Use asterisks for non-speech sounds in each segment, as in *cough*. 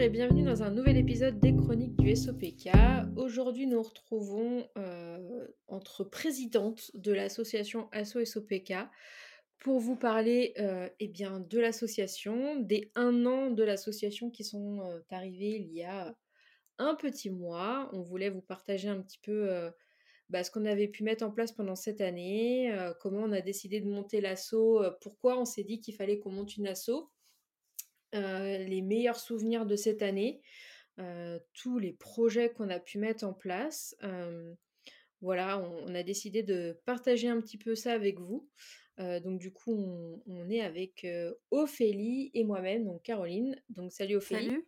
et bienvenue dans un nouvel épisode des chroniques du SOPK. Aujourd'hui, nous retrouvons euh, entre présidentes de l'association ASSO SOPK pour vous parler euh, eh bien, de l'association, des un an de l'association qui sont euh, arrivés il y a un petit mois. On voulait vous partager un petit peu bah, ce qu'on avait pu mettre en place pendant cette année, comment on a décidé de monter l'asso, pourquoi on s'est dit qu'il fallait qu'on monte une asso. Euh, les meilleurs souvenirs de cette année, euh, tous les projets qu'on a pu mettre en place. Euh, voilà, on, a décidé de partager un petit peu ça avec vous. donc du coup, on, est avec Ophélie et moi-même, donc Caroline. Donc salut Ophélie. Salut.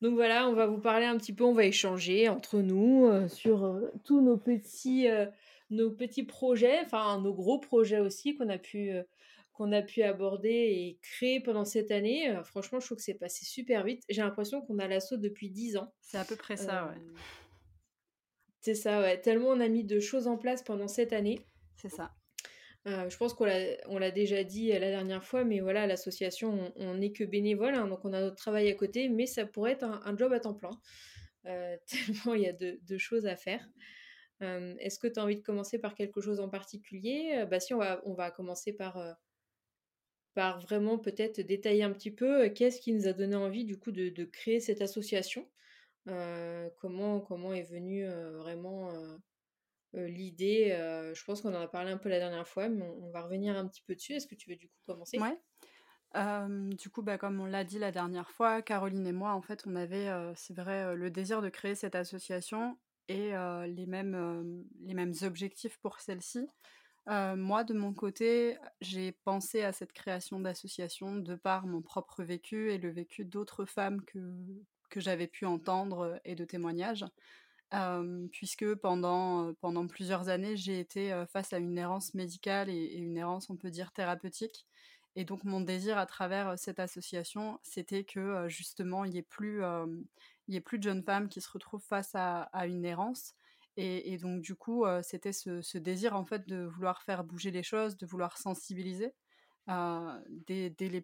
Donc voilà, on va vous parler un petit peu, on va échanger entre nous sur tous nos petits, nos petits projets, enfin nos gros projets aussi qu'on a pu qu'on a pu aborder et créer pendant cette année. Euh, franchement, je trouve que c'est passé super vite. J'ai l'impression qu'on a l'assaut depuis 10 ans. C'est à peu près ça, ouais. Euh, c'est ça, ouais. Tellement on a mis de choses en place pendant cette année. C'est ça. Euh, je pense qu'on l'a déjà dit la dernière fois, mais voilà, l'association, on n'est que bénévole, hein, donc on a notre travail à côté, mais ça pourrait être un, job à temps plein. *laughs* tellement il y a de, choses à faire. Est-ce que tu as envie de commencer par quelque chose en particulier? Bah si, on va, on va commencer par par vraiment peut-être détailler un petit peu qu'est-ce qui nous a donné envie du coup de, créer cette association? comment, comment est venue vraiment l'idée. je pense qu'on en a parlé un peu la dernière fois, mais on, va revenir un petit peu dessus. Est-ce que tu veux du coup commencer? Ouais. du coup, bah, comme on l'a dit la dernière fois, Caroline et moi, en fait, on avait, c'est vrai, le désir de créer cette association et les, mêmes, les mêmes objectifs pour celle-ci moi, de mon côté, j'ai pensé à cette création d'association de par mon propre vécu et le vécu d'autres femmes que, que j'avais pu entendre et de témoignages. puisque pendant, pendant plusieurs années, j'ai été face à une errance médicale et, une errance, on peut dire, thérapeutique. Et donc, mon désir à travers cette association, c'était que justement, il n'y ait, ait plus de jeunes femmes qui se retrouvent face à une errance et, donc du coup, c'était ce, désir en fait de vouloir faire bouger les choses, de vouloir sensibiliser dès, les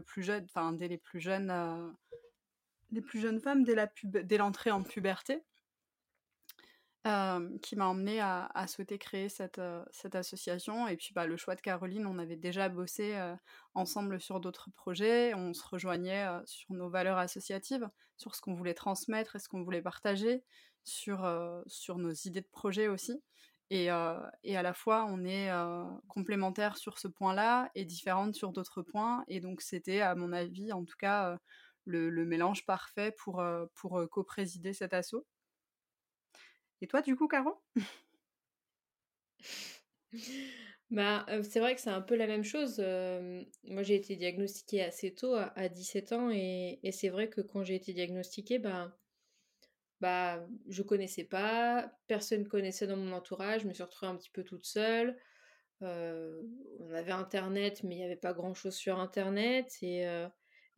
plus, jeunes, femmes, dès l'entrée en puberté. qui m'a emmené à, souhaiter créer cette, cette association. Et puis bah, le choix de Caroline, on avait déjà bossé ensemble sur d'autres projets, on se rejoignait sur nos valeurs associatives, sur ce qu'on voulait transmettre et ce qu'on voulait partager, sur, sur nos idées de projet aussi. Et, et, à la fois, on est complémentaires sur ce point-là et différentes sur d'autres points. Et donc, c'était, à mon avis, en tout cas, le, le, mélange parfait pour, pour co-présider cet assaut. Et toi, du coup, Caro? Bah, c'est vrai que c'est un peu la même chose. moi, j'ai été diagnostiquée assez tôt, à, 17 ans, et, et c'est vrai que quand j'ai été diagnostiquée, bah, bah, je connaissais pas, personne connaissait dans mon entourage, je me suis retrouvée un petit peu toute seule. on avait internet, mais il n'y avait pas grand chose sur internet. Et,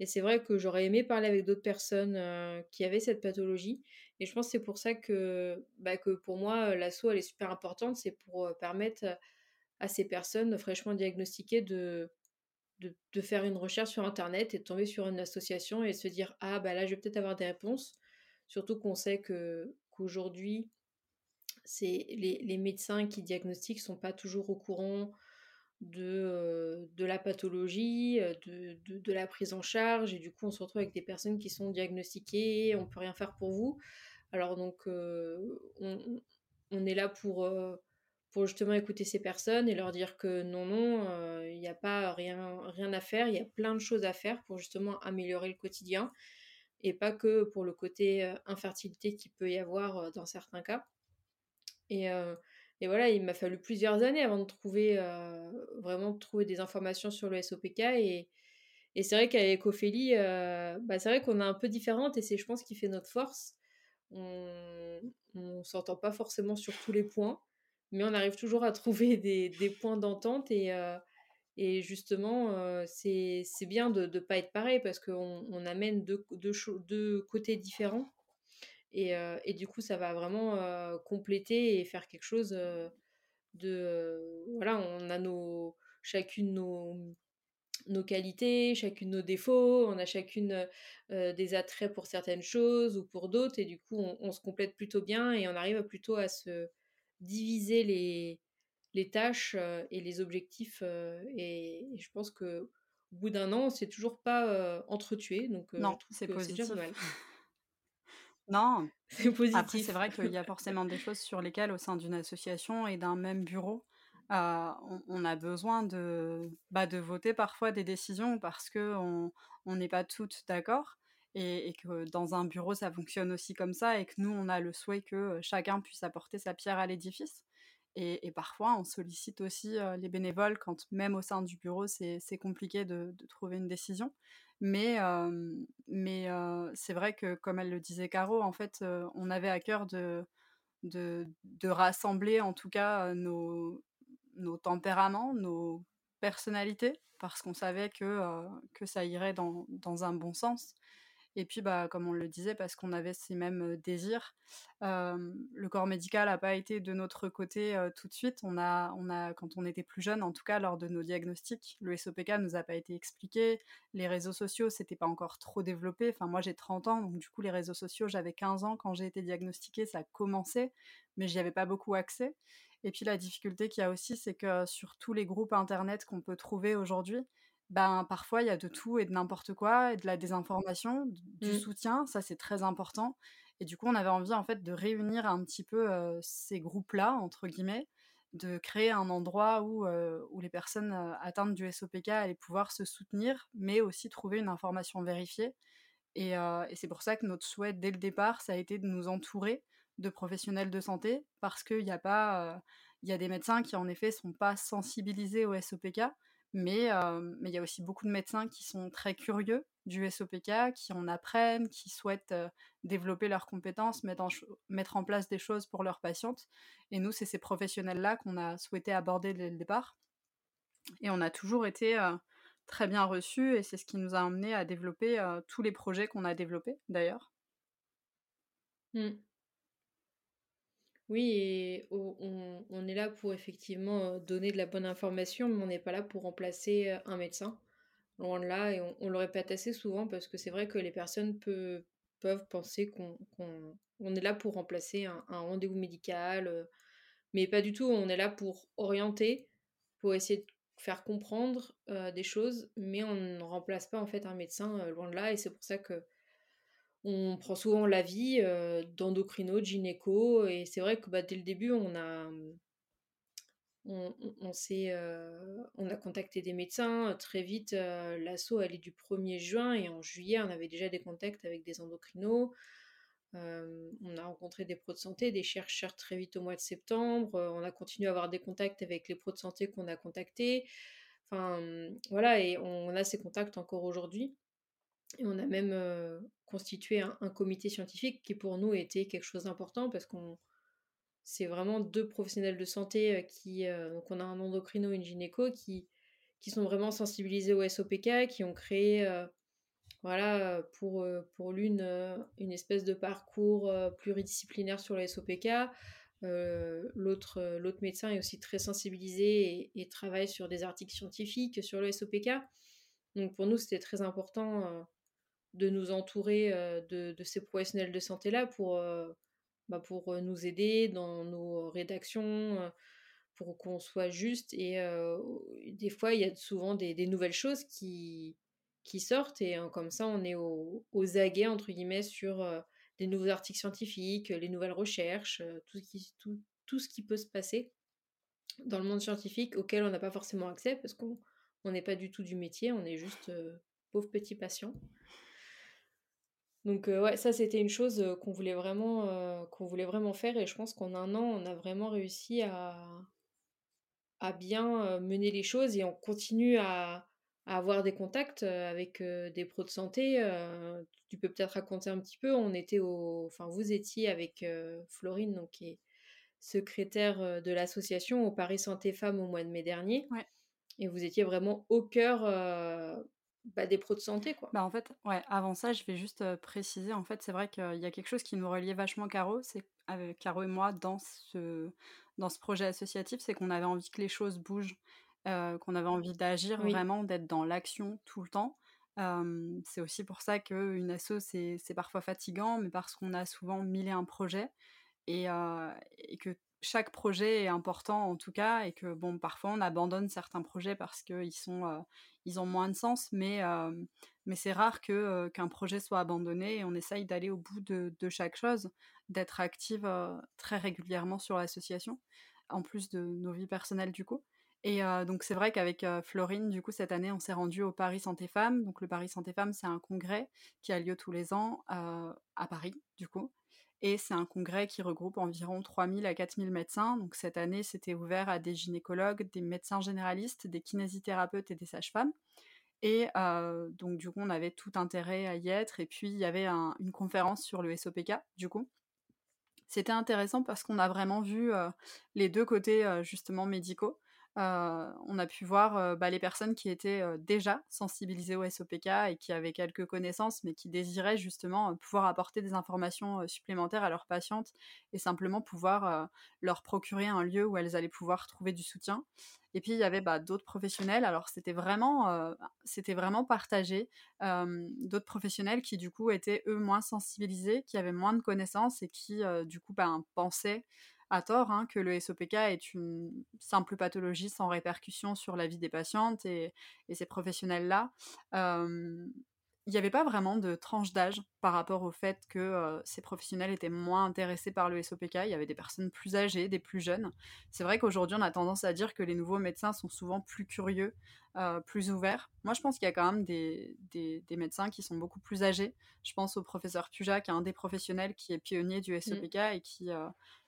c'est vrai que j'aurais aimé parler avec d'autres personnes qui avaient cette pathologie. Et je pense que c'est pour ça que, bah, pour moi, l'asso, elle est super importante. C'est pour permettre à ces personnes fraîchement diagnostiquées de, de, de, faire une recherche sur internet et de tomber sur une association et se dire Ah, bah là, je vais peut-être avoir des réponses. Surtout qu'on sait qu'aujourd'hui, c'est les, médecins qui diagnostiquent sont pas toujours au courant de, euh, la pathologie, euh, de, la prise en charge, et du coup on se retrouve avec des personnes qui sont diagnostiquées, on peut rien faire pour vous. Alors donc euh, on, est là pour, pour justement écouter ces personnes et leur dire que non, non, il n'y a pas rien, rien à faire, il y a plein de choses à faire pour justement améliorer le quotidien et pas que pour le côté infertilité qu'il peut y avoir dans certains cas. Et, voilà, il m'a fallu plusieurs années avant de trouver vraiment trouver des informations sur le SOPK et, c'est vrai qu'avec Ophélie, bah c'est vrai qu'on est un peu différente et c'est je pense qui fait notre force. On ne s'entend pas forcément sur tous les points, mais on arrive toujours à trouver des, des points d'entente et, et justement, c'est bien de ne pas être pareil parce qu'on on amène deux, deux, deux, côtés différents. Et, et, du coup, ça va vraiment compléter et faire quelque chose de... voilà, on a chacune nos, nos qualités, chacune nos défauts, on a chacune des attraits pour certaines choses ou pour d'autres, et du coup, on, se complète plutôt bien et on arrive plutôt à se diviser les, les tâches et les objectifs. Et, je pense que au bout d'un an, on s'est toujours pas entretué, donc non, *laughs* *laughs* c'est positif. non, c'est positif. Après, c'est vrai qu'il y a forcément des choses sur lesquelles, au sein d'une association et d'un même bureau, on, a besoin de, bah, de voter parfois des décisions parce qu'on n'est pas toutes d'accord et, que dans un bureau ça fonctionne aussi comme ça et que nous on a le souhait que chacun puisse apporter sa pierre à l'édifice. Et, parfois on sollicite aussi les bénévoles quand même au sein du bureau c'est compliqué de, trouver une décision. Mais, c'est vrai que comme elle le disait Caro, en fait on avait à cœur de, rassembler en tout cas nos, tempéraments, nos personnalités, parce qu'on savait que, ça irait dans, un bon sens. Et puis, bah, comme on le disait, parce qu'on avait ces mêmes désirs, le corps médical n'a pas été de notre côté tout de suite. On a, on a, quand on était plus jeune, en tout cas lors de nos diagnostics, le SOPK nous a pas été expliqué. Les réseaux sociaux, c'était pas encore trop développé. Enfin, moi, j'ai 30 ans, donc du coup, les réseaux sociaux, j'avais 15 ans quand j'ai été diagnostiquée, ça a commencé, mais j'y avais pas beaucoup accès. Et puis la difficulté qu'il y a aussi, c'est que sur tous les groupes internet qu'on peut trouver aujourd'hui, ben parfois il y a de tout et de n'importe quoi et de la désinformation, du mmh. soutien, ça c'est très important. Et du coup, on avait envie en fait de réunir un petit peu ces groupes-là entre guillemets, de créer un endroit où, où les personnes atteintes du SOPK allaient pouvoir se soutenir, mais aussi trouver une information vérifiée. Et, et c'est pour ça que notre souhait dès le départ, ça a été de nous entourer de professionnels de santé parce qu'il y a pas, il y a des médecins qui en effet sont pas sensibilisés au SOPK, mais mais il y a aussi beaucoup de médecins qui sont très curieux du SOPK, qui en apprennent, qui souhaitent développer leurs compétences, mettre en, mettre en place des choses pour leurs patientes. Et nous, c'est ces professionnels-là qu'on a souhaité aborder dès le départ. Et on a toujours été très bien reçus et c'est ce qui nous a amené à développer tous les projets qu'on a développés d'ailleurs. Mmh. Oui on est là pour effectivement, donner de la bonne information, mais on n'est pas là pour remplacer, un médecin. Loin de là et on le répète assez souvent parce que c'est vrai que les personnes peuvent penser qu'on est là pour remplacer un rendez-vous médical, mais pas du tout. On est là pour orienter, pour essayer de faire comprendre, des choses, mais on ne remplace pas en fait un médecin, loin de là et c'est pour ça que on prend souvent l'avis euh, d'endocrino, de gynéco, et c'est vrai que bah, dès le début, on a, on, euh, on a contacté des médecins. Très vite, l'asso, elle est du 1er juin, et en juillet, on avait déjà des contacts avec des endocrinos. on a rencontré des pros de santé, des chercheurs très vite au mois de septembre. on a continué à avoir des contacts avec les pros de santé qu'on a contactés. Enfin, voilà, et on a ces contacts encore aujourd'hui. Et on a même constitué un, comité scientifique qui pour nous était quelque chose d'important parce qu'on c'est vraiment deux professionnels de santé qui donc on a un endocrino et une gynéco qui qui sont vraiment sensibilisés au SOPK, qui ont créé voilà pour pour l'une une espèce de parcours pluridisciplinaire sur le SOPK. l'autre l'autre médecin est aussi très sensibilisé et, et, travaille sur des articles scientifiques sur le SOPK. Donc pour nous c'était très important de nous entourer de, ces professionnels de santé-là pour, bah, pour nous aider dans nos rédactions, pour qu'on soit juste. Et des fois, il y a souvent des, nouvelles choses qui, qui sortent et comme ça, on est aux, aguets, entre guillemets, sur des nouveaux articles scientifiques, les nouvelles recherches, tout, ce qui, tout, tout ce qui peut se passer dans le monde scientifique auquel on n'a pas forcément accès parce qu'on n'est pas du tout du métier, on est juste pauvres petits patients. Donc ouais, ça c'était une chose qu'on voulait vraiment qu'on voulait vraiment faire et je pense qu'en un an on a vraiment réussi à, à bien mener les choses et on continue à, avoir des contacts avec des pros de santé. tu peux peut-être raconter un petit peu. On était au, enfin vous étiez avec Florine donc qui est secrétaire de l'association au Paris Santé Femmes au mois de mai dernier. Et vous étiez vraiment au cœur bah, des pros de santé, quoi. Bah, en fait, ouais, avant ça, je vais juste préciser, en fait, c'est vrai qu'il y a quelque chose qui nous reliait vachement Caro, c'est avec Caro et moi dans ce, dans ce projet associatif, c'est qu'on avait envie que les choses bougent. qu'on avait envie d'agir Oui. vraiment, d'être dans l'action tout le temps. C'est aussi pour ça qu'une asso, c'est parfois fatigant, mais parce qu'on a souvent 1000 et un projets et heu et que chaque projet est important en tout cas et que bon, parfois on abandonne certains projets parce qu'ils sont, heu, ils ont moins de sens, mais hem, mais c'est rare que, heu, qu'un projet soit abandonné et on essaye d'aller au bout de de chaque chose, d'être active, très régulièrement sur l'association, en plus de nos vies personnelles du coup et donc c'est vrai qu'avec, Florine, du coup, cette année, on s'est rendu au Paris Santé Femmes. Donc le Paris Santé Femmes, c'est un congrès qui a lieu tous les ans, à Paris, du coup et c'est un congrès qui regroupe environ 3000 à 4000 médecins. Donc cette année, c'était ouvert à des gynécologues, des médecins généralistes, des kinésithérapeutes et des sages-femmes et heu, donc du coup, on avait tout intérêt à y être et puis il y avait un une conférence sur le SOPK, du coup. C'était intéressant parce qu'on a vraiment vu, heu, les 2 côtés, heu, justement médicaux. Heu, on a pu voir, heu, bah, les personnes qui étaient, heu, déjà sensibilisées au SOPK et qui avaient quelques connaissances, mais qui désiraient justement, pouvoir apporter des informations, supplémentaires à leurs patientes et simplement pouvoir, leur procurer un lieu où elles allaient pouvoir trouver du soutien. Et puis il y avait, bah, d'autres professionnels, alors c'était vraiment, vraiment partagé. D'autres professionnels qui du coup étaient eux moins sensibilisés, qui avaient moins de connaissances et qui, du coup, ben, pensaient à tort, hein, que le SOPK est une simple pathologie sans répercussion sur la vie des patientes et et ces professionnels-là, il y avait pas vraiment de tranche d'âge par rapport au fait que, ces professionnels étaient moins intéressés par le SOPK. Il y avait des personnes plus âgées, des plus jeunes. C'est vrai qu'aujourd'hui, on a tendance à dire que les nouveaux médecins sont souvent plus curieux, plus ouverts. Moi, je pense qu'il y a quand même des des des médecins qui sont beaucoup plus âgés. Je pense au professeur Puja, qui est un des professionnels qui est pionnier du Mmh. SOPK et qui,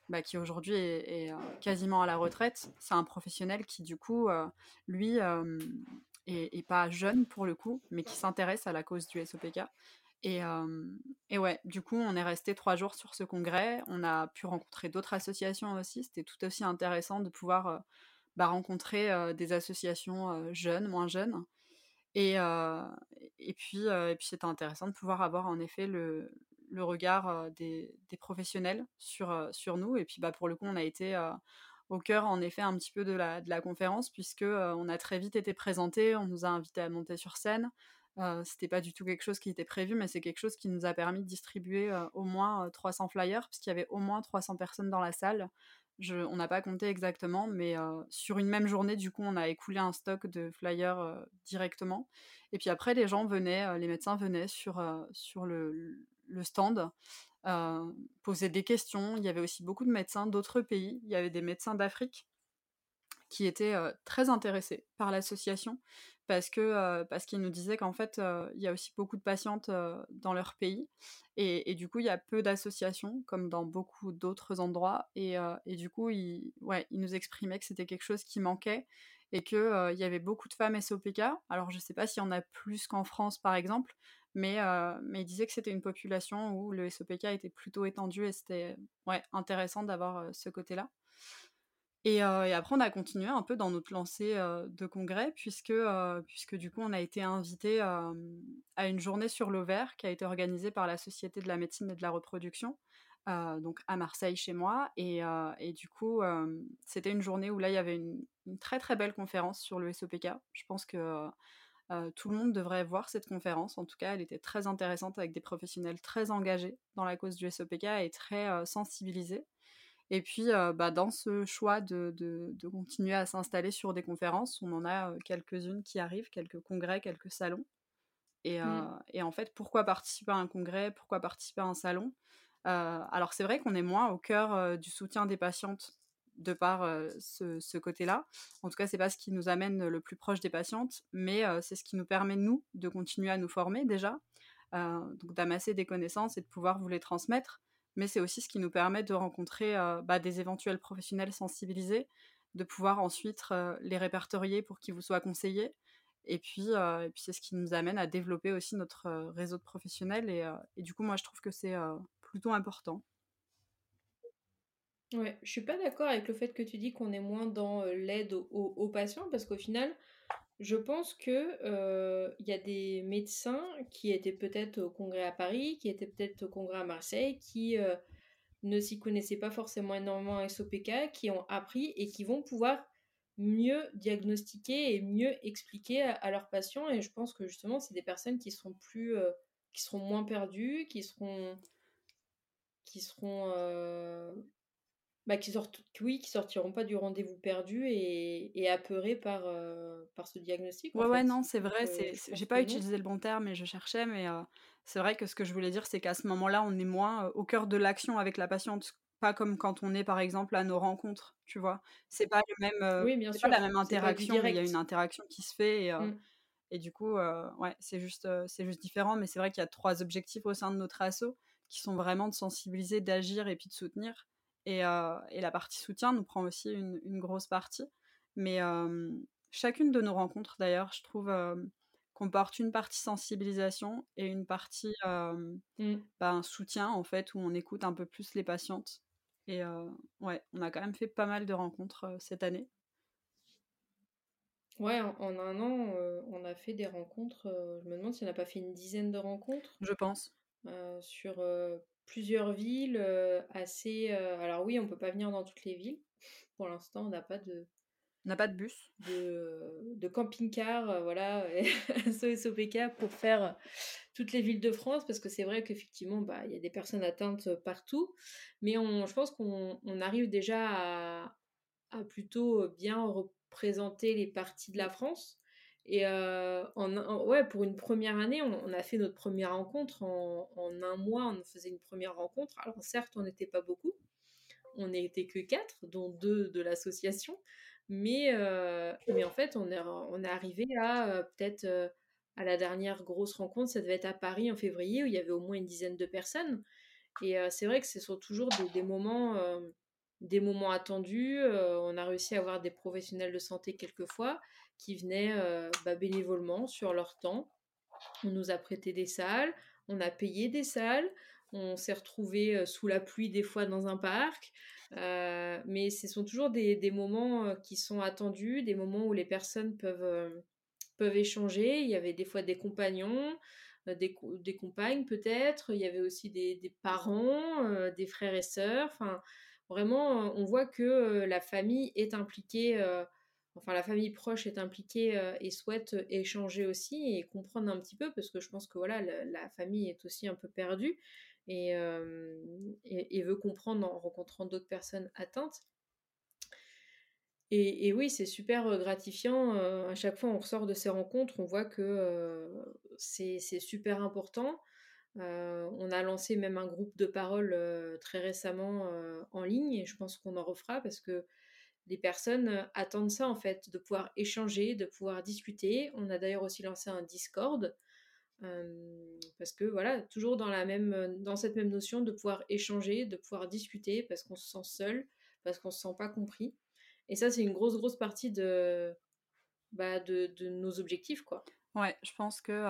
bah, qui aujourd'hui est heu, quasiment à la retraite. C'est un professionnel qui du coup, heu, lui, hem, est pas jeune pour le coup, mais qui s'intéresse à la cause du SOPK et hem et ouais, du coup, on est resté 3 jours sur ce congrès. On a pu rencontrer d'autres associations aussi. C'était tout aussi intéressant de pouvoir, bah, rencontrer, des associations, jeunes, moins jeunes et puis c'était intéressant de pouvoir avoir en effet le le regard, des professionnels sur, nous et puis, bah, pour le coup, on a été, au cœur en effet un petit peu de la conférence puisque, on a très vite été présentés, on nous a invités à monter sur scène. Heu, c'était pas du tout quelque chose qui était prévu, mais c'est quelque chose qui nous a permis de distribuer, au moins, heu, 300 flyers puisqu'il y avait au moins 300 personnes dans la salle. On n'a pas compté exactement, mais, sur une même journée, du coup, on a écoulé un stock de flyers, directement et puis après les gens venaient, les médecins venaient sur le le stand, heu, poser des questions. Il y avait aussi beaucoup de médecins d'autres pays. Il y avait des médecins d'Afrique qui étaient, heu, très intéressés par l'association parce que, parce qu'ils nous disaient qu'en fait, heu, il y a aussi beaucoup de patientes, dans leur pays et du coup, il y a peu d'associations comme dans beaucoup d'autres endroits et et du coup, ils ils nous exprimaient que c'était quelque chose qui manquait et que, il y avait beaucoup de femmes SOPK. Alors je sais pas s'il y en a plus qu'en France, par exemple, mais heu, mais ils disaient que c'était une population où le SOPK était plutôt étendu et c'était, ouais, intéressant d'avoir, heu, ce côté-là. Et heu et après on a continué un peu dans notre lancée, de congrès puisque, puisque du coup on a été invités, hem, à une journée sur l'ovaire qui a été organisée par la Société de la médecine et de la reproduction, donc à Marseille chez moi et du coup, c'était une journée où là il y avait une très, très belle conférence sur le SOPK. Je pense que, heu, tout le monde devrait voir cette conférence. En tout cas, elle était très intéressante avec des professionnels très engagés dans la cause du SOPK et très, heu, sensibilisés. Et puis, heu, bah, dans ce choix de de de continuer à s'installer sur des conférences, on en a, quelques-unes qui arrivent, quelques congrès, quelques salons et Mmh. et en fait, pourquoi participer à un congrès? Pourquoi participer à un salon? Alors c'est vrai qu'on est moins au cœur, du soutien des patientes de par, ce côté-là. En tout cas, c'est pas ce qui nous amène le plus proche des patientes, mais c'est ce qui nous permet, nous, de continuer à nous former déjà, donc d'amasser des connaissances et de pouvoir vous les transmettre. Mais c'est aussi ce qui nous permet de rencontrer, bah, des éventuels professionnels sensibilisés, de pouvoir ensuite, les répertorier pour qu'ils vous soient conseillés et puis, c'est ce qui nous amène à développer aussi notre, réseau de professionnels et et du coup, moi, je trouve que c'est, plutôt important. Ouais, je suis pas d'accord avec le fait que tu dis qu'on est moins dans, heu, l'aide aux patients parce qu'au final, je pense que, heu, il y a des médecins qui étaient peut-être au congrès à Paris, qui étaient peut-être au congrès à Marseille, qui, heu, ne s'y connaissaient pas forcément énormément en SOPK, qui ont appris et qui vont pouvoir mieux diagnostiquer et mieux expliquer à, leurs patients. Et je pense que justement, c'est des personnes qui seront plus, qui seront moins perdues, qui seront, qui seront, bah, qui sortent, oui, qui sortiront pas du rendez-vous perdu et, et apeurés par, par ce diagnostic. Ouais, ouais, non, c'est vrai. c'est, j'ai pas utilisé le bon terme, mais je cherchais, mais c'est vrai que ce que je voulais dire, c'est qu'à ce moment-là, on est moins au cœur de l'action avec la patiente pas comme quand on est par exemple à nos rencontres, tu vois? C'est pas le même, oui, bien sûr. pas la même interaction, il y a une interaction qui se fait et, mmh. et du coup, ouais, c'est juste, c'est juste différent. Mais c'est vrai qu'il y a trois objectifs au sein de notre asso qui sont vraiment de sensibiliser, d'agir et puis de soutenir. Et, et la partie soutien nous prend aussi une, une grosse partie. Mais chacune de nos rencontres, d'ailleurs, je trouve comporte une partie sensibilisation et une partie mmh. bah, soutien en fait où on écoute un peu plus les patientes et ouais, on a quand même fait pas mal de rencontres cette année. Ouais, en, un an, on a fait des rencontres. je me demande si on n'a pas fait une dizaine de rencontres. Je pense. sur plusieurs villes assez. alors oui, on peut pas venir dans toutes les villes. Pour l'instant, on n'a pas de. On n'a pas de bus. De, de camping-car, voilà, *laughs* SOPK pour faire toutes les villes de France, parce que c'est vrai qu'effectivement, bah, il y a des personnes atteintes partout, mais on, je pense qu'on arrive déjà à, à, plutôt bien représenter les parties de la France. Et euh, ouais, pour une première année, on, a fait notre première rencontre en, en, un mois, on faisait une première rencontre. Alors certes, on n'était pas beaucoup, on n'était que quatre, dont deux de l'association, mais, euh, mais en fait, on est, on est arrivé à euh, peut-être à la dernière grosse rencontre, ça devait être à Paris en février, où il y avait au moins une dizaine de personnes. Et c'est vrai que ce sont toujours des, moments, des moments attendus. on a réussi à avoir des professionnels de santé quelquefois qui venaient bah, bénévolement sur leur temps. On nous a prêté des salles, on a payé des salles, on s'est retrouvé sous la pluie des fois dans un parc. mais ce sont toujours des, moments qui sont attendus, des moments où les personnes peuvent peuvent échanger. Il y avait des fois des compagnons, euh, des, compagnes peut-être. Il y avait aussi des, des parents, euh, des frères et sœurs. Enfin, vraiment, euh, on voit que la famille est impliquée. Enfin, la famille proche est impliquée et souhaite échanger aussi et comprendre un petit peu parce que je pense que voilà, la, famille est aussi un peu perdue et, et veut comprendre en rencontrant d'autres personnes atteintes. Et, oui, c'est super gratifiant. à chaque fois, on ressort de ces rencontres, on voit que c'est super important. on a lancé même un groupe de parole très récemment en ligne et je pense qu'on en refera parce que les personnes attendent ça en fait, de pouvoir échanger, de pouvoir discuter. On a d'ailleurs aussi lancé un Discord parce que voilà, toujours dans, la même, dans cette même notion de pouvoir échanger, de pouvoir discuter parce qu'on se sent seul, parce qu'on se sent pas compris. Et ça, c'est une grosse, grosse partie de, bah, de, nos objectifs, quoi. Ouais, je pense que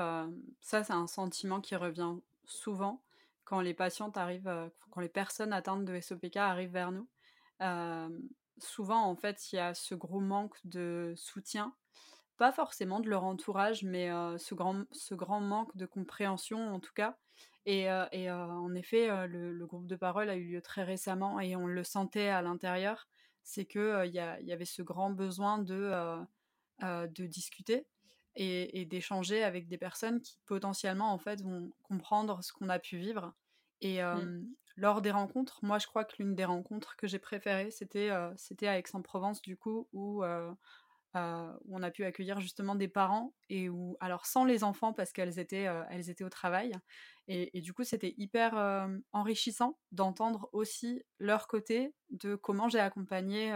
ça, c'est un sentiment qui revient souvent quand les patientes arrivent, quand les personnes atteintes de SOPK arrivent vers nous. Souvent, en fait, il y a ce gros manque de soutien, pas forcément de leur entourage, mais ce, grand, ce grand manque de compréhension, en tout cas. Et, et en effet, le, le, groupe de parole a eu lieu très récemment et on le sentait à l'intérieur c'est que il y, avait ce grand besoin de, de discuter et, d'échanger avec des personnes qui potentiellement en fait vont comprendre ce qu'on a pu vivre. Et mmh. Lors des rencontres, moi je crois que l'une des rencontres que j'ai préférées, c'était c'était à Aix-en-Provence du coup, où euh, où on a pu accueillir justement des parents et où, alors sans les enfants parce qu'elles étaient, euh, au travail. Et, du coup, c'était hyper euh, enrichissant d'entendre aussi leur côté de comment j'ai accompagné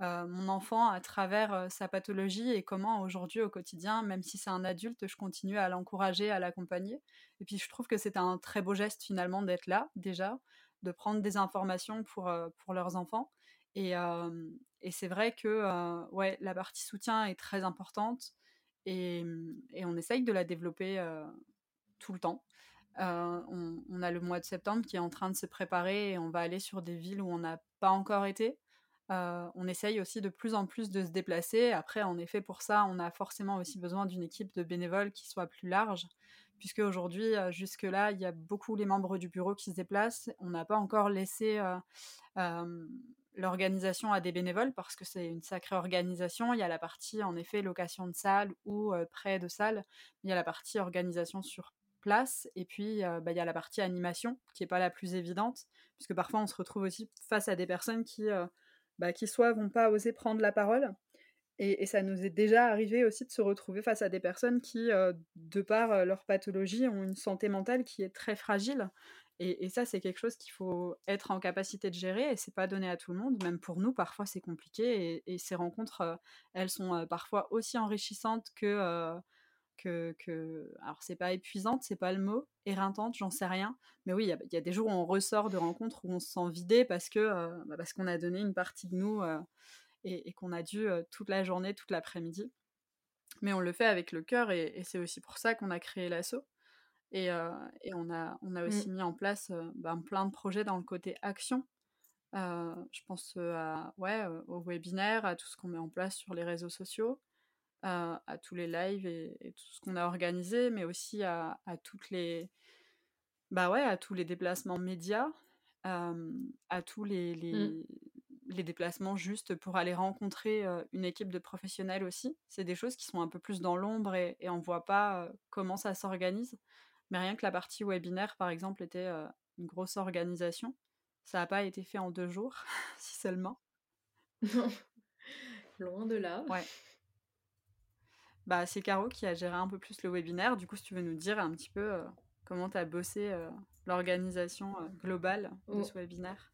mon enfant à travers sa pathologie et comment aujourd'hui au quotidien, même si c'est un adulte, je continue à l'encourager, à l'accompagner. Et puis je trouve que c'est un très beau geste finalement d'être là déjà, de prendre des informations pour, pour leurs enfants. Et, et c'est vrai que ouais, la partie soutien est très importante et, et on essaye de la développer tout le temps. On, a le mois de septembre qui est en train de se préparer et on va aller sur des villes où on n'a pas encore été. On essaye aussi de plus en plus de se déplacer. Après, en effet, pour ça, on a forcément aussi besoin d'une équipe de bénévoles qui soit plus large, puisque aujourd'hui, jusque-là, il y a beaucoup les membres du bureau qui se déplacent. On n'a pas encore laissé l'organisation a des bénévoles parce que c'est une sacrée organisation. Il y a la partie, en effet, location de salle ou prêt de salle. Il y a la partie organisation sur place. Et puis, bah, il y a la partie animation qui n'est pas la plus évidente, puisque parfois on se retrouve aussi face à des personnes qui, bah, qui soit vont pas oser prendre la parole. Et, ça nous est déjà arrivé aussi de se retrouver face à des personnes qui, de par leur pathologie, ont une santé mentale qui est très fragile. Et, ça, c'est quelque chose qu'il faut être en capacité de gérer et c'est pas donné à tout le monde. Même pour nous, parfois, c'est compliqué. Et, ces rencontres, elles sont parfois aussi enrichissantes que, que, que... alors c'est pas épuisante, c'est pas le mot, éreintante, j'en sais rien. Mais oui, il y, a des jours où on ressort de rencontres où on se sent vidé parce que bah, parce qu'on a donné une partie de nous et, qu'on a dû toute la journée, toute l'après-midi. Mais on le fait avec le cœur et, c'est aussi pour ça qu'on a créé l'asso. Et, et, on, a, on a mmh. aussi mis en place ben, plein de projets dans le côté action. je pense à, ouais, aux webinaires, à tout ce qu'on met en place sur les réseaux sociaux, à tous les lives et, tout ce qu'on a organisé, mais aussi à, à, toutes les, bah ouais, à tous les déplacements médias, à tous les, les, mmh les déplacements juste pour aller rencontrer une équipe de professionnels aussi. C'est des choses qui sont un peu plus dans l'ombre et, on ne voit pas comment ça s'organise. Mais rien que la partie webinaire, par exemple, était une grosse organisation. Ça n'a pas été fait en deux jours, *laughs* si seulement. *laughs* Non, loin de là. Ouais. Bah, c'est Caro qui a géré un peu plus le webinaire. Du coup, si tu veux nous dire un petit peu comment tu as bossé l'organisation globale de ce webinaire?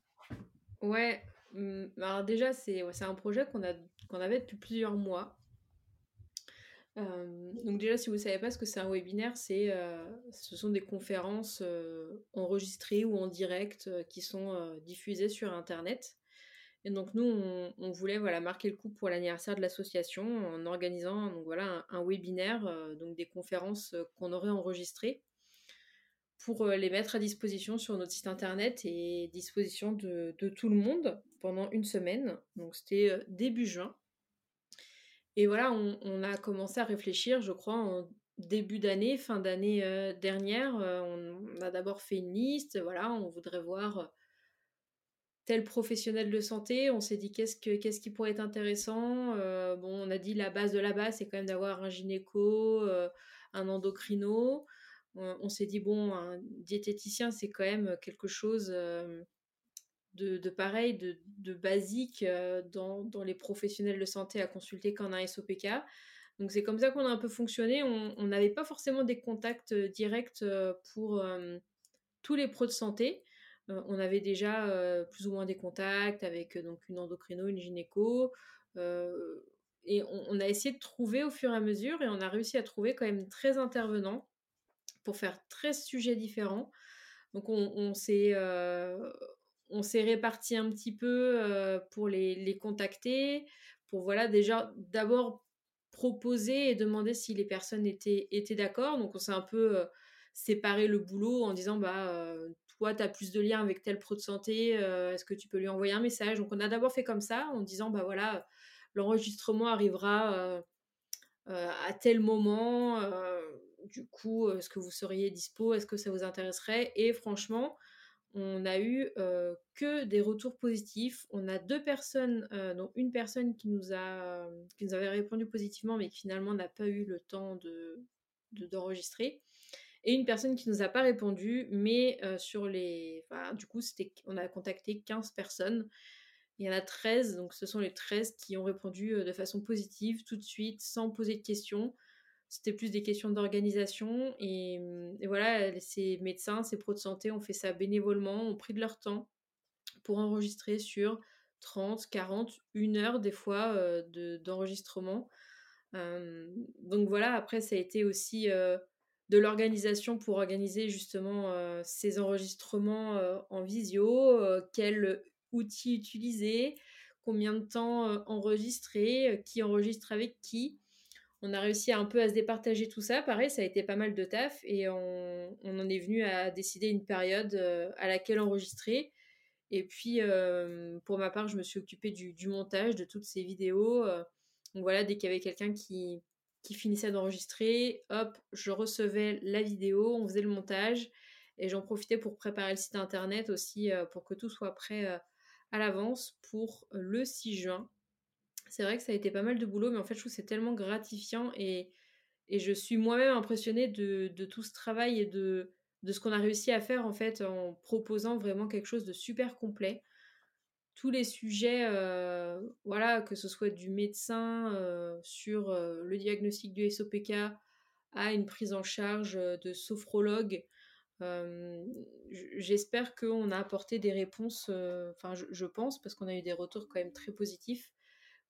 Ouais, Mmh, alors déjà, c'est un projet qu'on qu'on avait depuis plusieurs mois. donc déjà, si vous ne savez pas ce que c'est un webinaire, c'est, ce sont des conférences enregistrées ou en direct qui sont diffusées sur Internet. Et donc nous, on, voulait voilà, marquer le coup pour l'anniversaire de l'association en organisant donc, voilà, un, webinaire, donc des conférences qu'on aurait enregistrées pour les mettre à disposition sur notre site internet et disposition de, tout le monde pendant une semaine. Donc c'était début juin. Et voilà, on, a commencé à réfléchir, je crois, en début d'année, fin d'année dernière. on a d'abord fait une liste, voilà, on voudrait voir tel professionnel de santé. On s'est dit qu'est-ce, que, qu'est-ce qui pourrait être intéressant. bon, on a dit la base de la base, c'est quand même d'avoir un gynéco, un endocrino on, s'est dit, bon, un diététicien, c'est quand même quelque chose euh, de, pareil, de, basique euh, dans, les professionnels de santé à consulter quand on un SOPK. Donc c'est comme ça qu'on a un peu fonctionné. On n'avait pas forcément des contacts euh, directs pour tous les pros de santé. On avait déjà plus ou moins des contacts avec donc une endocrino, une gynéco. et on, a essayé de trouver au fur et à mesure et on a réussi à trouver quand même très intervenants pour faire 13 sujets différents. Donc on, s'est euh, on s'est réparti un petit peu euh, pour les, les, contacter, pour voilà déjà d'abord proposer et demander si les personnes étaient, étaient d'accord. Donc on s'est un peu euh, séparé le boulot en disant bah toi tu as plus de liens avec tel pro de santé, est-ce que tu peux lui envoyer un message? Donc on a d'abord fait comme ça en disant bah voilà l'enregistrement arrivera à tel moment du coup, est-ce que vous seriez dispo? Est-ce que ça vous intéresserait? Et franchement, on a eu que des retours positifs. On a deux personnes, dont une personne qui nous, a, qui nous avait répondu positivement, mais qui finalement n'a pas eu le temps de, d'enregistrer. Et une personne qui nous a pas répondu, mais sur les. du coup, c'était, on a contacté 15 personnes. Il y en a 13, donc ce sont les 13 qui ont répondu de façon positive, tout de suite, sans poser de questions. C'était plus des questions d'organisation. Et, voilà, ces médecins, ces pros de santé ont fait ça bénévolement, ont pris de leur temps pour enregistrer sur 30, 40, une heure des fois euh, d'enregistrement. donc voilà, après, ça a été aussi euh, de l'organisation pour organiser justement euh, ces enregistrements en visio, quel outil utiliser, combien de temps enregistrer, qui enregistre avec qui on a réussi un peu à se départager tout ça. Pareil, ça a été pas mal de taf et on, en est venu à décider une période euh, à laquelle enregistrer. Et puis, euh, pour ma part, je me suis occupée du, montage de toutes ces vidéos. Euh. donc voilà, dès qu'il y avait quelqu'un qui, qui finissait d'enregistrer, hop, je recevais la vidéo, on faisait le montage et j'en profitais pour préparer le site internet aussi pour que tout soit prêt à l'avance pour le 6 juin. C'est vrai que ça a été pas mal de boulot, mais en fait, je trouve que c'est tellement gratifiant et, et je suis moi-même impressionnée de, de, tout ce travail et de, de ce qu'on a réussi à faire en fait en proposant vraiment quelque chose de super complet. Tous les sujets, euh, voilà, que ce soit du médecin euh, sur euh, le diagnostic du SOPK à une prise en charge de sophrologue, j'espère qu'on a apporté des réponses, enfin je, pense, parce qu'on a eu des retours quand même très positifs,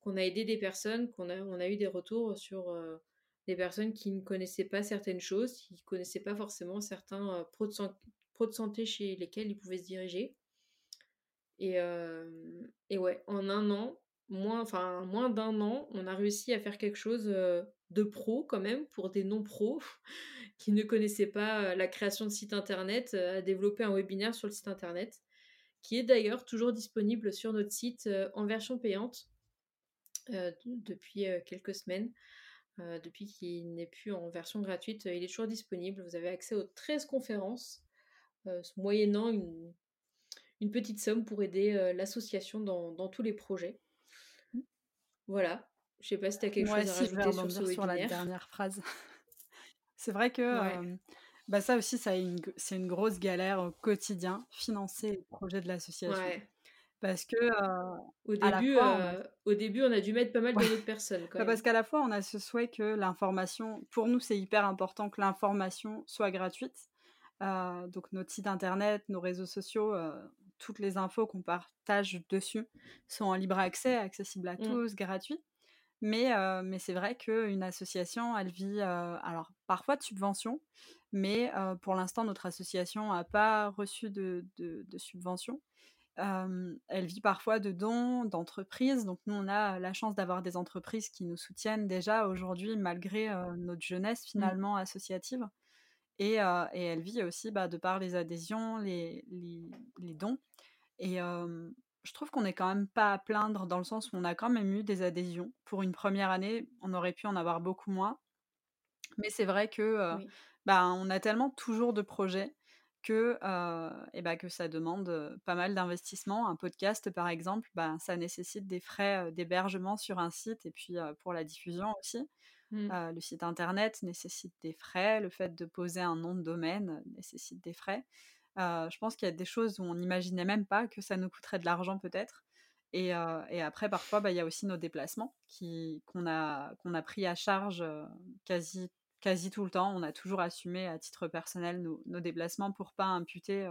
qu'on a aidé des personnes, qu'on a, eu des retours sur des personnes qui ne connaissaient pas certaines choses, qui ne connaissaient pas forcément certains pros, de santé chez lesquels ils pouvaient se diriger. Et, ouais, en un an, moins, enfin, moins d'un an, on a réussi à faire quelque chose de pro quand même pour des non-pros *laughs* qui ne connaissaient pas la création de site internet, à développer un webinaire sur le site internet, qui est d'ailleurs toujours disponible sur notre site en version payante depuis quelques semaines. Depuis qu'il n'est plus en version gratuite, il est toujours disponible. Vous avez accès aux 13 conférences, moyennant une, une, petite somme pour aider euh, l'association dans, dans, tous les projets. Voilà. Je sais pas si tu as quelque chose à rajouter sur ce sur la dernière phrase. *laughs* c'est vrai que bah ça aussi, c'est une, grosse galère au quotidien, financer le projet de l'association. Ouais. Parce que au, début, on au début, on a dû mettre pas mal d'autres personnes. Bah, parce qu'à la fois, on a ce souhait que l'information, pour nous, c'est hyper important que l'information soit gratuite. donc notre site internet, nos réseaux sociaux, toutes les infos qu'on partage dessus sont en libre accès, accessibles à mmh. tous, gratuits. Mais, mais c'est vrai qu'une association, elle vit alors parfois de subventions, mais pour l'instant, notre association n'a pas reçu de, de, de subventions elle vit parfois de dons d'entreprises. Donc nous, on a la chance d'avoir des entreprises qui nous soutiennent déjà aujourd'hui, malgré notre jeunesse mmh. finalement associative. Et, et, elle vit aussi bah, de par les adhésions, les, les, les dons. Et je trouve qu'on n'est quand même pas à plaindre dans le sens où on a quand même eu des adhésions. Pour une première année, on aurait pu en avoir beaucoup moins. Mais c'est vrai que bah, on a tellement toujours de projets que, et bah, que ça demande pas mal d'investissement. Un podcast, par exemple, bah, ça nécessite des frais d'hébergement sur un site et puis pour la diffusion aussi. Mmh. le site internet nécessite des frais, le fait de poser un nom de domaine nécessite des frais. Je pense qu'il y a des choses où on n'imaginait même pas que ça nous coûterait de l'argent peut-être. Et, et, après, parfois, bah, il y a aussi nos déplacements qu'on a, pris à charge quasi quasi tout le temps. On a toujours assumé à titre personnel nos, déplacements pour pas imputer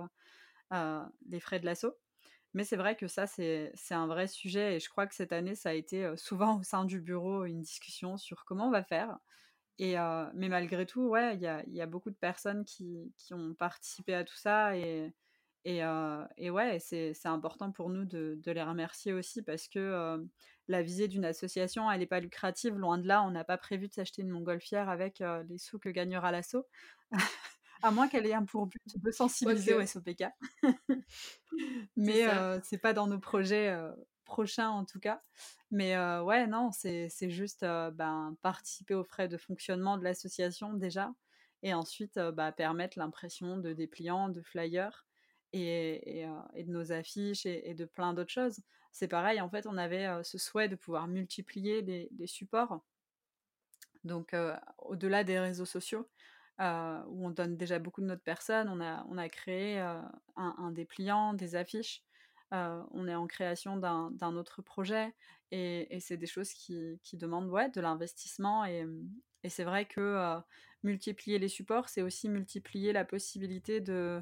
les frais de l'assaut. Mais c'est vrai que ça, c'est un vrai sujet et je crois que cette année, ça a été souvent au sein du bureau une discussion sur comment on va faire. Et, mais malgré tout, ouais, il y a, y a, beaucoup de personnes qui, qui, ont participé à tout ça et, et, et ouais, c'est important pour nous de, de, les remercier aussi parce que la visée d'une association, elle n'est pas lucrative, loin de là, on n'a pas prévu de s'acheter une montgolfière avec les sous que gagnera l'assaut, *laughs* à moins qu'elle ait un pour but de sensibiliser au SOPK. Mais c'est pas dans nos projets prochains en tout cas. Mais ouais, non, c'est juste ben, participer aux frais de fonctionnement de l'association déjà, et ensuite bah, permettre l'impression de dépliants, de flyers et, et, de nos affiches et, de plein d'autres choses. C'est pareil, en fait, on avait ce souhait de pouvoir multiplier les, supports. Donc, au-delà des réseaux sociaux, où on donne déjà beaucoup de notre personne, on a, on a créé un, dépliant, des affiches. On est en création d'un autre projet et, c'est des choses qui, demandent ouais, de l'investissement et, et c'est vrai que multiplier les supports, c'est aussi multiplier la possibilité de,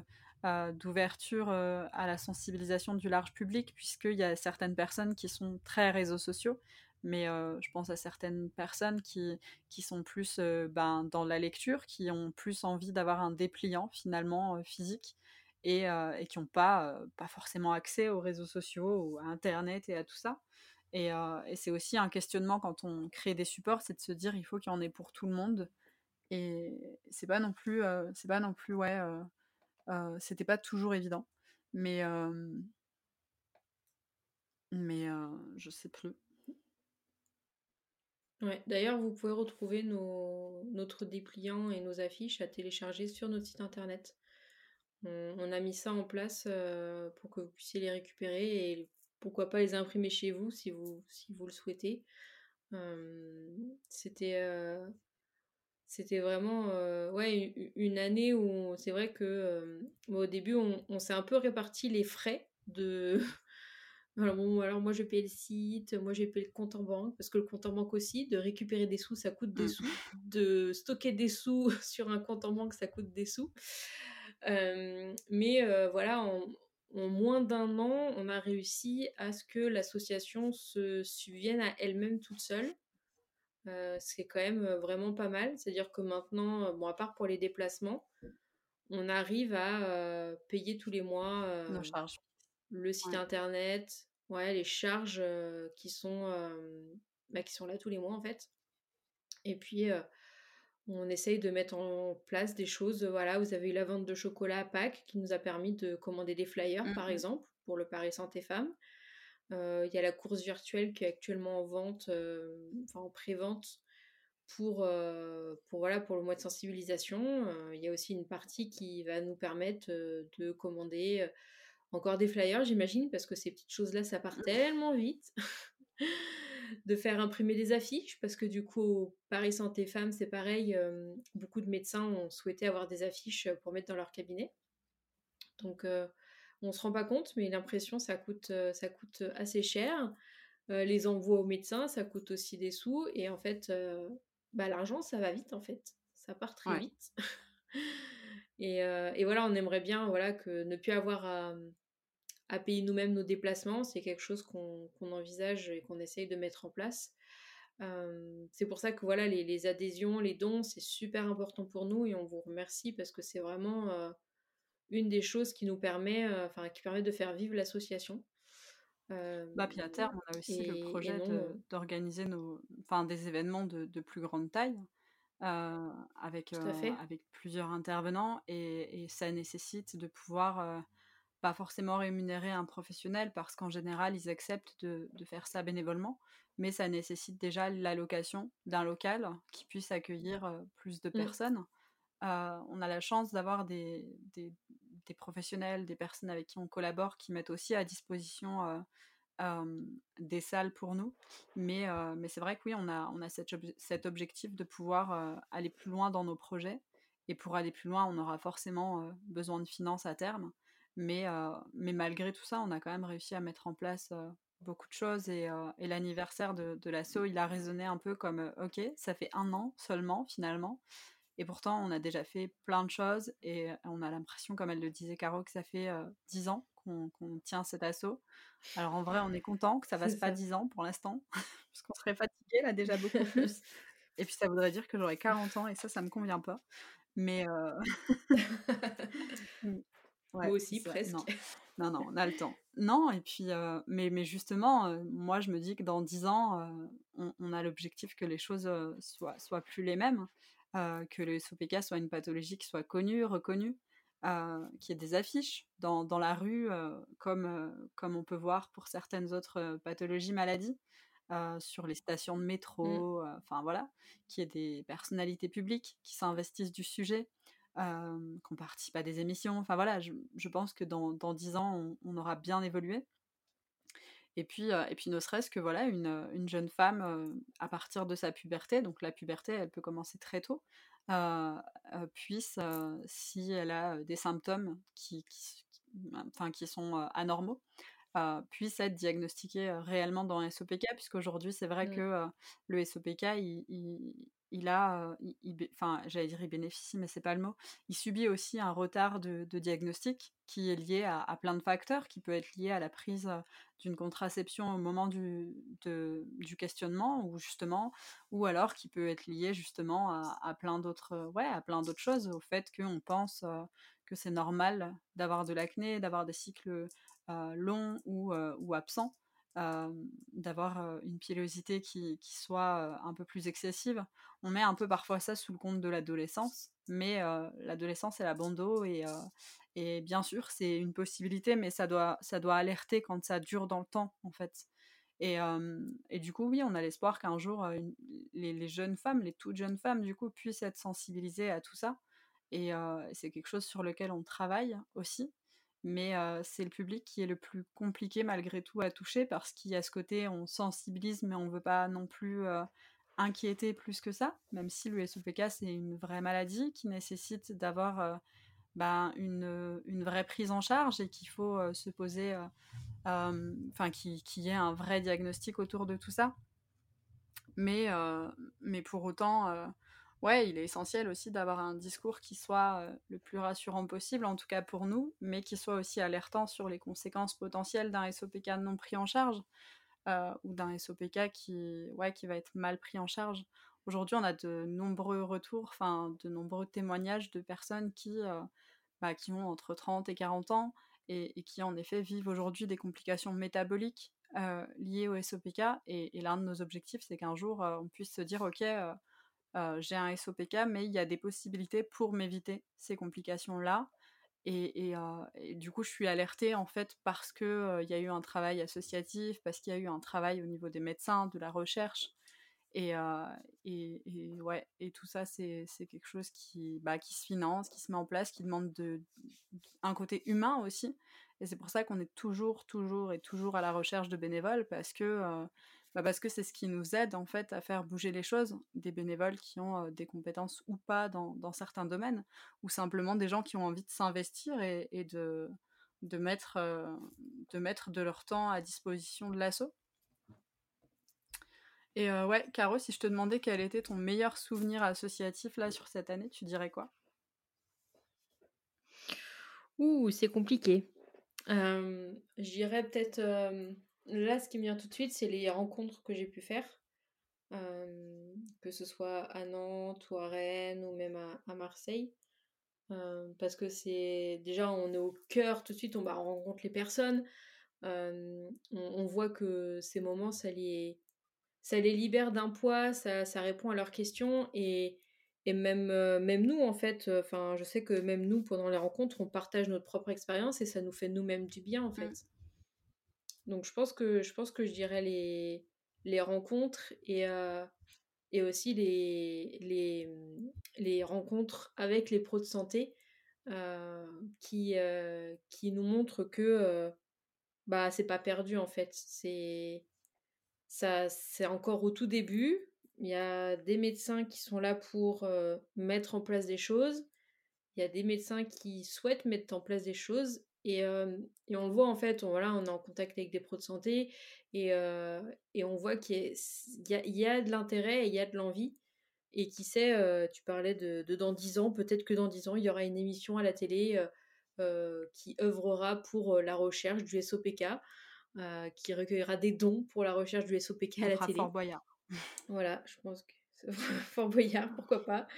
d'ouverture à la sensibilisation du large public, puisqu'il y a certaines personnes qui sont très réseaux sociaux, mais je pense à certaines personnes qui, qui sont plus ben, dans la lecture, qui ont plus envie d'avoir un dépliant finalement physique et, qui n'ont pas, forcément accès aux réseaux sociaux à Internet et à tout ça. Et, c'est aussi un questionnement quand on crée des supports, c'est de se dire il faut qu'il y en ait pour tout le monde. Et c'est pas non plus, c'est pas non plus ouais, c'était pas toujours évident. Mais, mais je sais plus. Ouais, d'ailleurs, vous pouvez retrouver nos, notre dépliant et nos affiches à télécharger sur notre site internet. On, a mis ça en place pour que vous puissiez les récupérer et pourquoi pas les imprimer chez vous si vous, si vous le souhaitez. c'était c'était vraiment ouais, une année où c'est vrai que au début, on, s'est un peu réparti les frais de. *laughs* alors, bon, alors moi je paye le site, moi je paye le compte en banque, parce que le compte en banque aussi, de récupérer des sous, ça coûte des mmh. sous. De stocker des sous *laughs* sur un compte en banque, ça coûte des sous. Mais voilà, en, en moins d'un an, on a réussi à ce que l'association se subvienne à elle-même toute seule. Euh, ce qui est quand même vraiment pas mal. C'est-à-dire que maintenant, bon, à part pour les déplacements, on arrive à payer tous les mois charges. le site internet, ouais, les charges qui, sont, bah, qui sont là tous les mois en fait. Et puis, on essaye de mettre en place des choses. Voilà, vous avez eu la vente de chocolat à Pâques qui nous a permis de commander des flyers, par mmh exemple, pour le Paris Santé Femmes. Euh, il y a la course virtuelle qui est actuellement en vente, euh, enfin en pré-vente pour, euh, pour, voilà, pour le mois de sensibilisation. Il y a aussi une partie qui va nous permettre de commander encore des flyers, j'imagine, parce que ces petites choses-là, ça part tellement vite. *laughs* de faire imprimer des affiches, parce que du coup, Paris Santé Femmes, c'est pareil, beaucoup de médecins ont souhaité avoir des affiches pour mettre dans leur cabinet. Donc, on se rend pas compte, mais l'impression, ça coûte, ça coûte assez cher. Euh, les envois au médecin, ça coûte aussi des sous. Et en fait, bah, l'argent, ça va vite, en fait. Ça part très vite. *laughs* et, voilà, on aimerait bien voilà, que ne plus avoir à, payer nous-mêmes nos déplacements. C'est quelque chose qu'on envisage et qu'on essaye de mettre en place. c'est pour ça que voilà, les, les adhésions, les dons, c'est super important pour nous et on vous remercie parce que c'est vraiment une des choses qui nous permet, euh, enfin, qui permet de faire vivre l'association. bah, puis à terme, on a aussi le projet d'organiser nos, enfin, des événements de, de plus grande taille. Euh, avec, euh, avec plusieurs intervenants et, et, ça nécessite de pouvoir pas forcément rémunérer un professionnel parce qu'en général ils acceptent de, de, faire ça bénévolement mais ça nécessite déjà l'allocation d'un local qui puisse accueillir plus de mmh. personnes on a la chance d'avoir des, des, professionnels, des personnes avec qui on collabore qui mettent aussi à disposition des salles pour nous. Mais, mais c'est vrai que oui, on a, on a cet, cet objectif de pouvoir aller plus loin dans nos projets. Et pour aller plus loin, on aura forcément besoin de finances à terme. Mais, mais malgré tout ça, on a quand même réussi à mettre en place beaucoup de choses. Et, et l'anniversaire de, de l'assaut, il a résonné un peu comme, ok, ça fait un an seulement finalement. Et pourtant, on a déjà fait plein de choses et on a l'impression, comme elle le disait Caro, que ça fait dix ans qu'on tient cet assaut. Alors en vrai, on est content que ça fasse pas dix ans pour l'instant, *laughs* parce qu'on serait fatigué là déjà beaucoup plus. *laughs* et puis ça voudrait dire que j'aurais 40 ans et ça, ça me convient pas. Mais *laughs* mmh. Moi aussi, presque. *laughs* Non. non. on a le temps. Non, et puis, mais, mais justement, moi, je me dis que dans dix ans, on, on, a l'objectif que les choses soient, soient plus les mêmes. Que le SOPK soit une pathologie qui soit connue, reconnue, qu'il y ait des affiches dans, dans la rue, comme, comme on peut voir pour certaines autres pathologies, maladies, sur les stations de mmh. métro, enfin voilà, qu'il y ait des personnalités publiques qui s'investissent du sujet, qu'on participe à des émissions, enfin voilà, je, je pense que dans, dans 10 ans, on, on aura bien évolué. Et puis, et puis ne serait-ce que voilà, une, une jeune femme, à partir de sa puberté, donc la puberté, elle peut commencer très tôt, puisse, si elle a des symptômes qui, qui, enfin, qui sont anormaux, puisse être diagnostiquée réellement dans un SOPK, puisqu'aujourd'hui, c'est vrai mmh. que le SOPK, il, il a, enfin, j'allais dire il bénéficie, mais c'est pas le mot. Il subit aussi un retard de, diagnostic qui est lié à, plein de facteurs, qui peut être lié à la prise d'une contraception au moment du, du questionnement, ou justement, ou alors qui peut être lié justement à, plein d'autres, ouais, à plein d'autres choses, au fait qu'on pense que c'est normal d'avoir de l'acné, d'avoir des cycles longs ou, ou absents d'avoir une pilosité qui, qui soit un peu plus excessive. On met un peu parfois ça sous le compte de l'adolescence, mais l'adolescence est la bandeau et, et bien sûr c'est une possibilité, mais ça doit, ça doit alerter quand ça dure dans le temps en fait. Et, et du coup, oui, on a l'espoir qu'un jour, les, les, jeunes femmes, les toutes jeunes femmes, du coup, puissent être sensibilisées à tout ça. Et c'est quelque chose sur lequel on travaille aussi. Mais c'est le public qui est le plus compliqué malgré tout à toucher parce qu'il y a ce côté on sensibilise mais on veut pas non plus inquiéter plus que ça, même si le SOPK c'est une vraie maladie qui nécessite d'avoir ben, une, vraie prise en charge et qu'il faut se poser, enfin qu'il qui y ait un vrai diagnostic autour de tout ça. Mais pour autant, ouais, il est essentiel aussi d'avoir un discours qui soit le plus rassurant possible, en tout cas pour nous, mais qui soit aussi alertant sur les conséquences potentielles d'un SOPK non pris en charge ou d'un SOPK qui, ouais, qui va être mal pris en charge. Aujourd'hui, on a de nombreux retours, enfin de nombreux témoignages de personnes qui, bah, qui ont entre 30 et 40 ans et, qui en effet vivent aujourd'hui des complications métaboliques liées au SOPK. Et, et l'un de nos objectifs, c'est qu'un jour, on puisse se dire, OK, j'ai un SOPK, mais il y a des possibilités pour m'éviter ces complications-là. Et, du coup, je suis alertée en fait parce qu'il il y a eu un travail associatif, parce qu'il y a eu un travail au niveau des médecins, de la recherche. Et, et, ouais, et tout ça, c'est quelque chose qui, bah, qui se finance, qui se met en place, qui demande de, un côté humain aussi. Et c'est pour ça qu'on est toujours, toujours et toujours à la recherche de bénévoles parce que bah parce que c'est ce qui nous aide en fait à faire bouger les choses, des bénévoles qui ont des compétences ou pas dans, certains domaines, ou simplement des gens qui ont envie de s'investir et, de, mettre, de leur temps à disposition de l'assaut. Et ouais, Caro, si je te demandais quel était ton meilleur souvenir associatif là sur cette année, tu dirais quoi? Ouh, c'est compliqué. J'irais peut-être Là, ce qui me vient tout de suite, c'est les rencontres que j'ai pu faire. Euh, que ce soit à Nantes ou à Rennes ou même à, Marseille. Euh, parce que c'est déjà on est au cœur tout de suite, on, va rencontre les personnes, euh, on, voit que ces moments ça les, ça les libère d'un poids, ça, ça, répond à leurs questions et, et même, même nous en fait, enfin je sais que même nous pendant les rencontres on partage notre propre expérience et ça nous fait nous-mêmes du bien en mmh. fait. Donc je pense que je, pense que je dirais les, les rencontres et, euh, et aussi les, les, les, rencontres avec les pros de santé euh, qui, euh, qui nous montrent que bah, c'est pas perdu en fait. C'est, ça, c'est encore au tout début. Il y a des médecins qui sont là pour mettre en place des choses. Il y a des médecins qui souhaitent mettre en place des choses et, et, on le voit en fait, on, voilà, on est en contact avec des pros de santé et, et on voit qu'il y, a, y a de l'intérêt et il y a de l'envie. Et qui sait, tu parlais de, de, dans 10 ans, peut-être que dans 10 ans, il y aura une émission à la télé qui œuvrera pour la recherche du SOPK, qui recueillera des dons pour la recherche du SOPK à la télé. Fort Boyard. voilà, je pense que *laughs* Fort Boyard, pourquoi pas.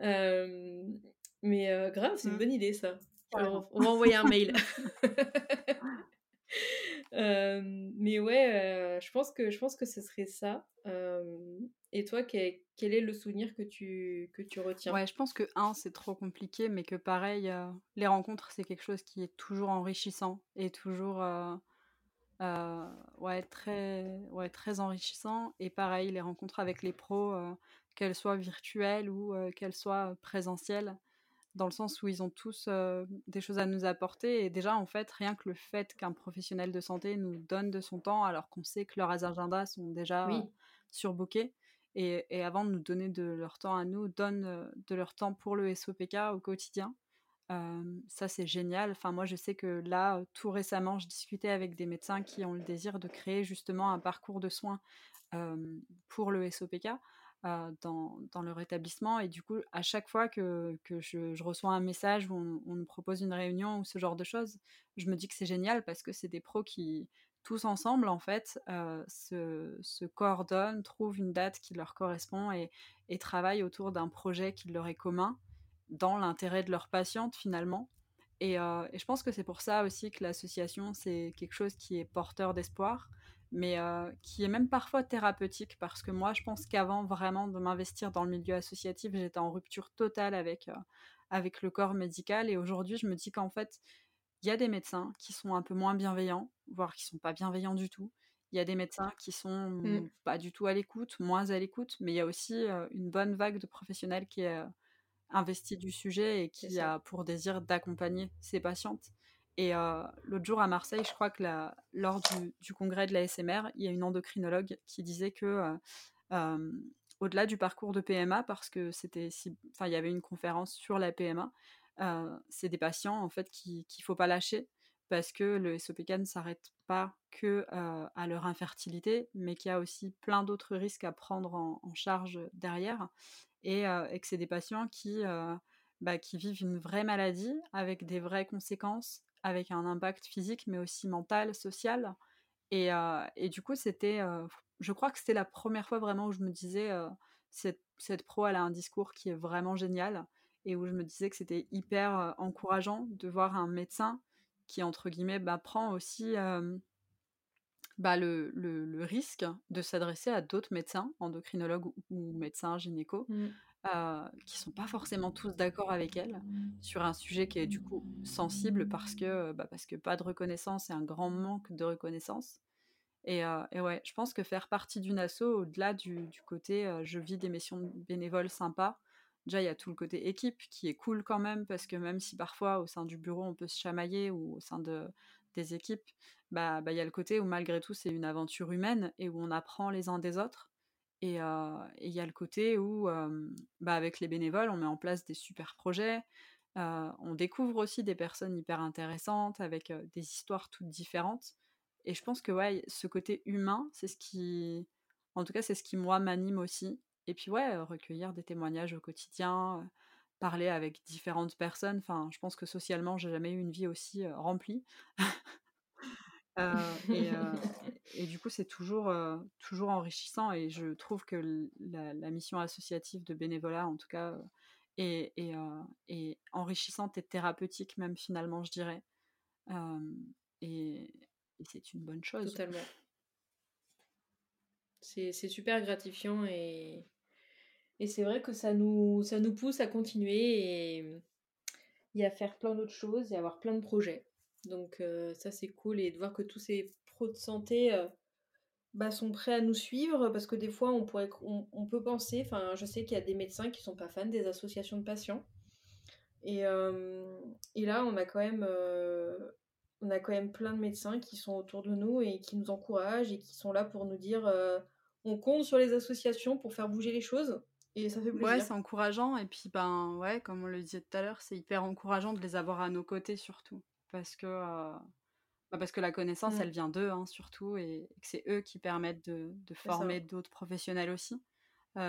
mais grave, c'est une mmh. bonne idée ça on va envoyer un mail. *laughs* Euh, mais ouais, euh, je, pense que, je pense que ce serait ça. Euh, et toi, quel, est le souvenir que tu, que tu retiens? Ouais, je pense que un, c'est trop compliqué, mais que pareil, les rencontres, c'est quelque chose qui est toujours enrichissant et toujours ouais, très, ouais, très enrichissant. Et pareil, les rencontres avec les pros, qu'elles soient virtuelles ou qu'elles soient présentielles, dans le sens où ils ont tous des choses à nous apporter. Et déjà, en fait, rien que le fait qu'un professionnel de santé nous donne de son temps, alors qu'on sait que leurs agendas sont déjà surbookés, et, et, avant de nous donner de leur temps à nous, donnent de leur temps pour le SOPK au quotidien. ça, c'est génial. Enfin, moi, je sais que là, tout récemment, je discutais avec des médecins qui ont le désir de créer justement un parcours de soins pour le SOPK. Euh, dans, dans, leur établissement. Et du coup, à chaque fois que, que je, reçois un message où on, nous propose une réunion ou ce genre de choses, je me dis que c'est génial parce que c'est des pros qui, tous ensemble, en fait, euh, se, coordonnent, trouvent une date qui leur correspond et, et travaillent autour d'un projet qui leur est commun dans l'intérêt de leur patiente finalement. Euh, et je pense que c'est pour ça aussi que l'association, c'est quelque chose qui est porteur d'espoir mais qui est même parfois thérapeutique parce que moi je pense qu'avant vraiment de m'investir dans le milieu associatif j'étais en rupture totale avec, avec le corps médical et aujourd'hui je me dis qu'en fait il y a des médecins qui sont un peu moins bienveillants voire qui sont pas bienveillants du tout. Il y a des médecins qui sont mmh. pas du tout à l'écoute moins à l'écoute mais il y a aussi une bonne vague de professionnels qui est investi du sujet et qui a pour désir d'accompagner ses patientes Et l'autre jour à Marseille, je crois que lors du, congrès de la SMR, il y a une endocrinologue qui disait que au-delà du parcours de PMA, parce que c'était, enfin, il y avait une conférence sur la PMA, c'est des patients en fait qu'il ne faut pas lâcher parce que le SOPK ne s'arrête pas que à leur infertilité, mais qu'il y a aussi plein d'autres risques à prendre en, charge derrière, et, que c'est des patients qui, bah, qui vivent une vraie maladie avec des vraies conséquences avec un impact physique, mais aussi mental, social. Et, et du coup, c'était, je crois que c'était la première fois vraiment où je me disais, cette, cette, pro, elle a un discours qui est vraiment génial, et où je me disais que c'était hyper encourageant de voir un médecin qui, entre guillemets, bah, prend aussi bah, le, le, risque de s'adresser à d'autres médecins, endocrinologues ou, médecins gynéco, mmh. Euh, qui sont pas forcément tous d'accord avec elle sur un sujet qui est du coup sensible parce que, bah, parce que pas de reconnaissance et un grand manque de reconnaissance. Et, euh, et ouais, je pense que faire partie d'une asso, au-delà du, du, côté euh, je vis des missions bénévoles sympas, déjà il y a tout le côté équipe qui est cool quand même parce que même si parfois au sein du bureau on peut se chamailler ou au sein de, des équipes, bah, bah il y a le côté où malgré tout c'est une aventure humaine et où on apprend les uns des autres et il y a le côté où, bah, avec les bénévoles, on met en place des super projets. on découvre aussi des personnes hyper intéressantes avec des histoires toutes différentes. Et je pense que ouais, ce côté humain, c'est ce qui, en tout cas, c'est ce qui moi m'anime aussi. Et puis ouais, recueillir des témoignages au quotidien, parler avec différentes personnes. Enfin, je pense que socialement, j'ai jamais eu une vie aussi remplie. *laughs* *laughs* Et, du coup, c'est toujours, toujours enrichissant et je trouve que la, mission associative de bénévolat, en tout cas, est, est, enrichissante et thérapeutique même finalement, je dirais. et, c'est une bonne chose. Totalement. C'est super gratifiant et, et c'est vrai que ça nous, ça nous pousse à continuer et, et à faire plein d'autres choses et avoir plein de projets. Donc euh, ça c'est cool et de voir que tous ces pros de santé euh, bah, sont prêts à nous suivre parce que des fois on, pourrait, on, peut penser, enfin je sais qu'il y a des médecins qui sont pas fans des associations de patients. Et, euh, et là on a quand même on a quand même plein de médecins qui sont autour de nous et qui nous encouragent et qui sont là pour nous dire on compte sur les associations pour faire bouger les choses. Et ça fait plaisir. Ouais, c'est encourageant. Et puis, ben, ouais, comme on le disait tout à l'heure, c'est hyper encourageant de les avoir à nos côtés surtout parce que, bah, parce que la connaissance, mmh. elle vient d'eux hein, surtout, et, que c'est eux qui permettent de, former d'autres professionnels aussi.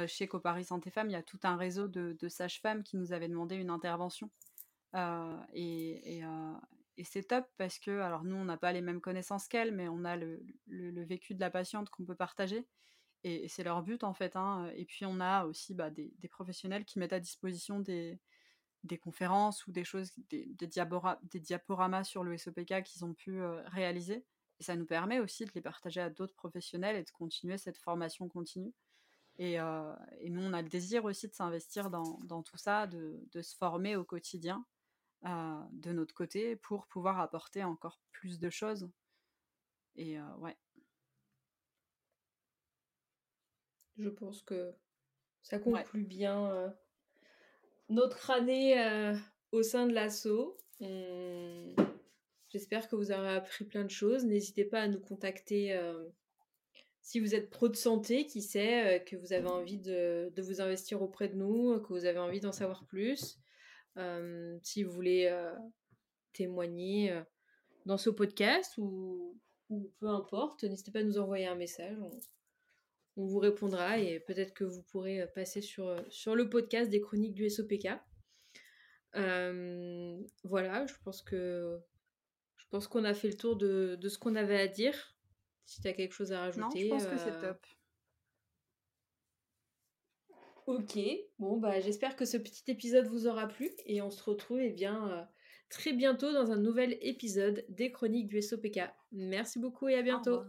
chez Coparis Santé Femmes, il y a tout un réseau de, sages-femmes qui nous avaient demandé une intervention. et, c'est top parce que, alors nous, on n'a pas les mêmes connaissances qu'elles, mais on a le, vécu de la patiente qu'on peut partager. Et, c'est leur but en fait. Hein. Et puis on a aussi bah, des, professionnels qui mettent à disposition des, des conférences ou des choses, des, des, des diaporamas sur le SOPK qu'ils ont pu réaliser. Et ça nous permet aussi de les partager à d'autres professionnels et de continuer cette formation continue. Et, et nous, on a le désir aussi de s'investir dans, dans, tout ça, de, de, se former au quotidien de notre côté pour pouvoir apporter encore plus de choses. Et ouais. Je pense que ça conclut bien notre année au sein de l'assaut. J'espère que vous aurez appris plein de choses. N'hésitez pas à nous contacter si vous êtes pro de santé, qui sait, que vous avez envie de, vous investir auprès de nous, que vous avez envie d'en savoir plus. si vous voulez témoigner dans ce podcast ou, peu importe, n'hésitez pas à nous envoyer un message vous répondra et peut-être que vous pourrez euh, passer sur, euh, sur le podcast des chroniques du SOPK. Euh, voilà, je pense que je pense qu'on a fait le tour de, ce qu'on avait à dire. Si tu as quelque chose à rajouter. Non, je pense que c'est top. Ok, bon bah j'espère que ce petit épisode vous aura plu et on se retrouve eh bien très bientôt dans un nouvel épisode des chroniques du SOPK. Merci beaucoup et à bientôt.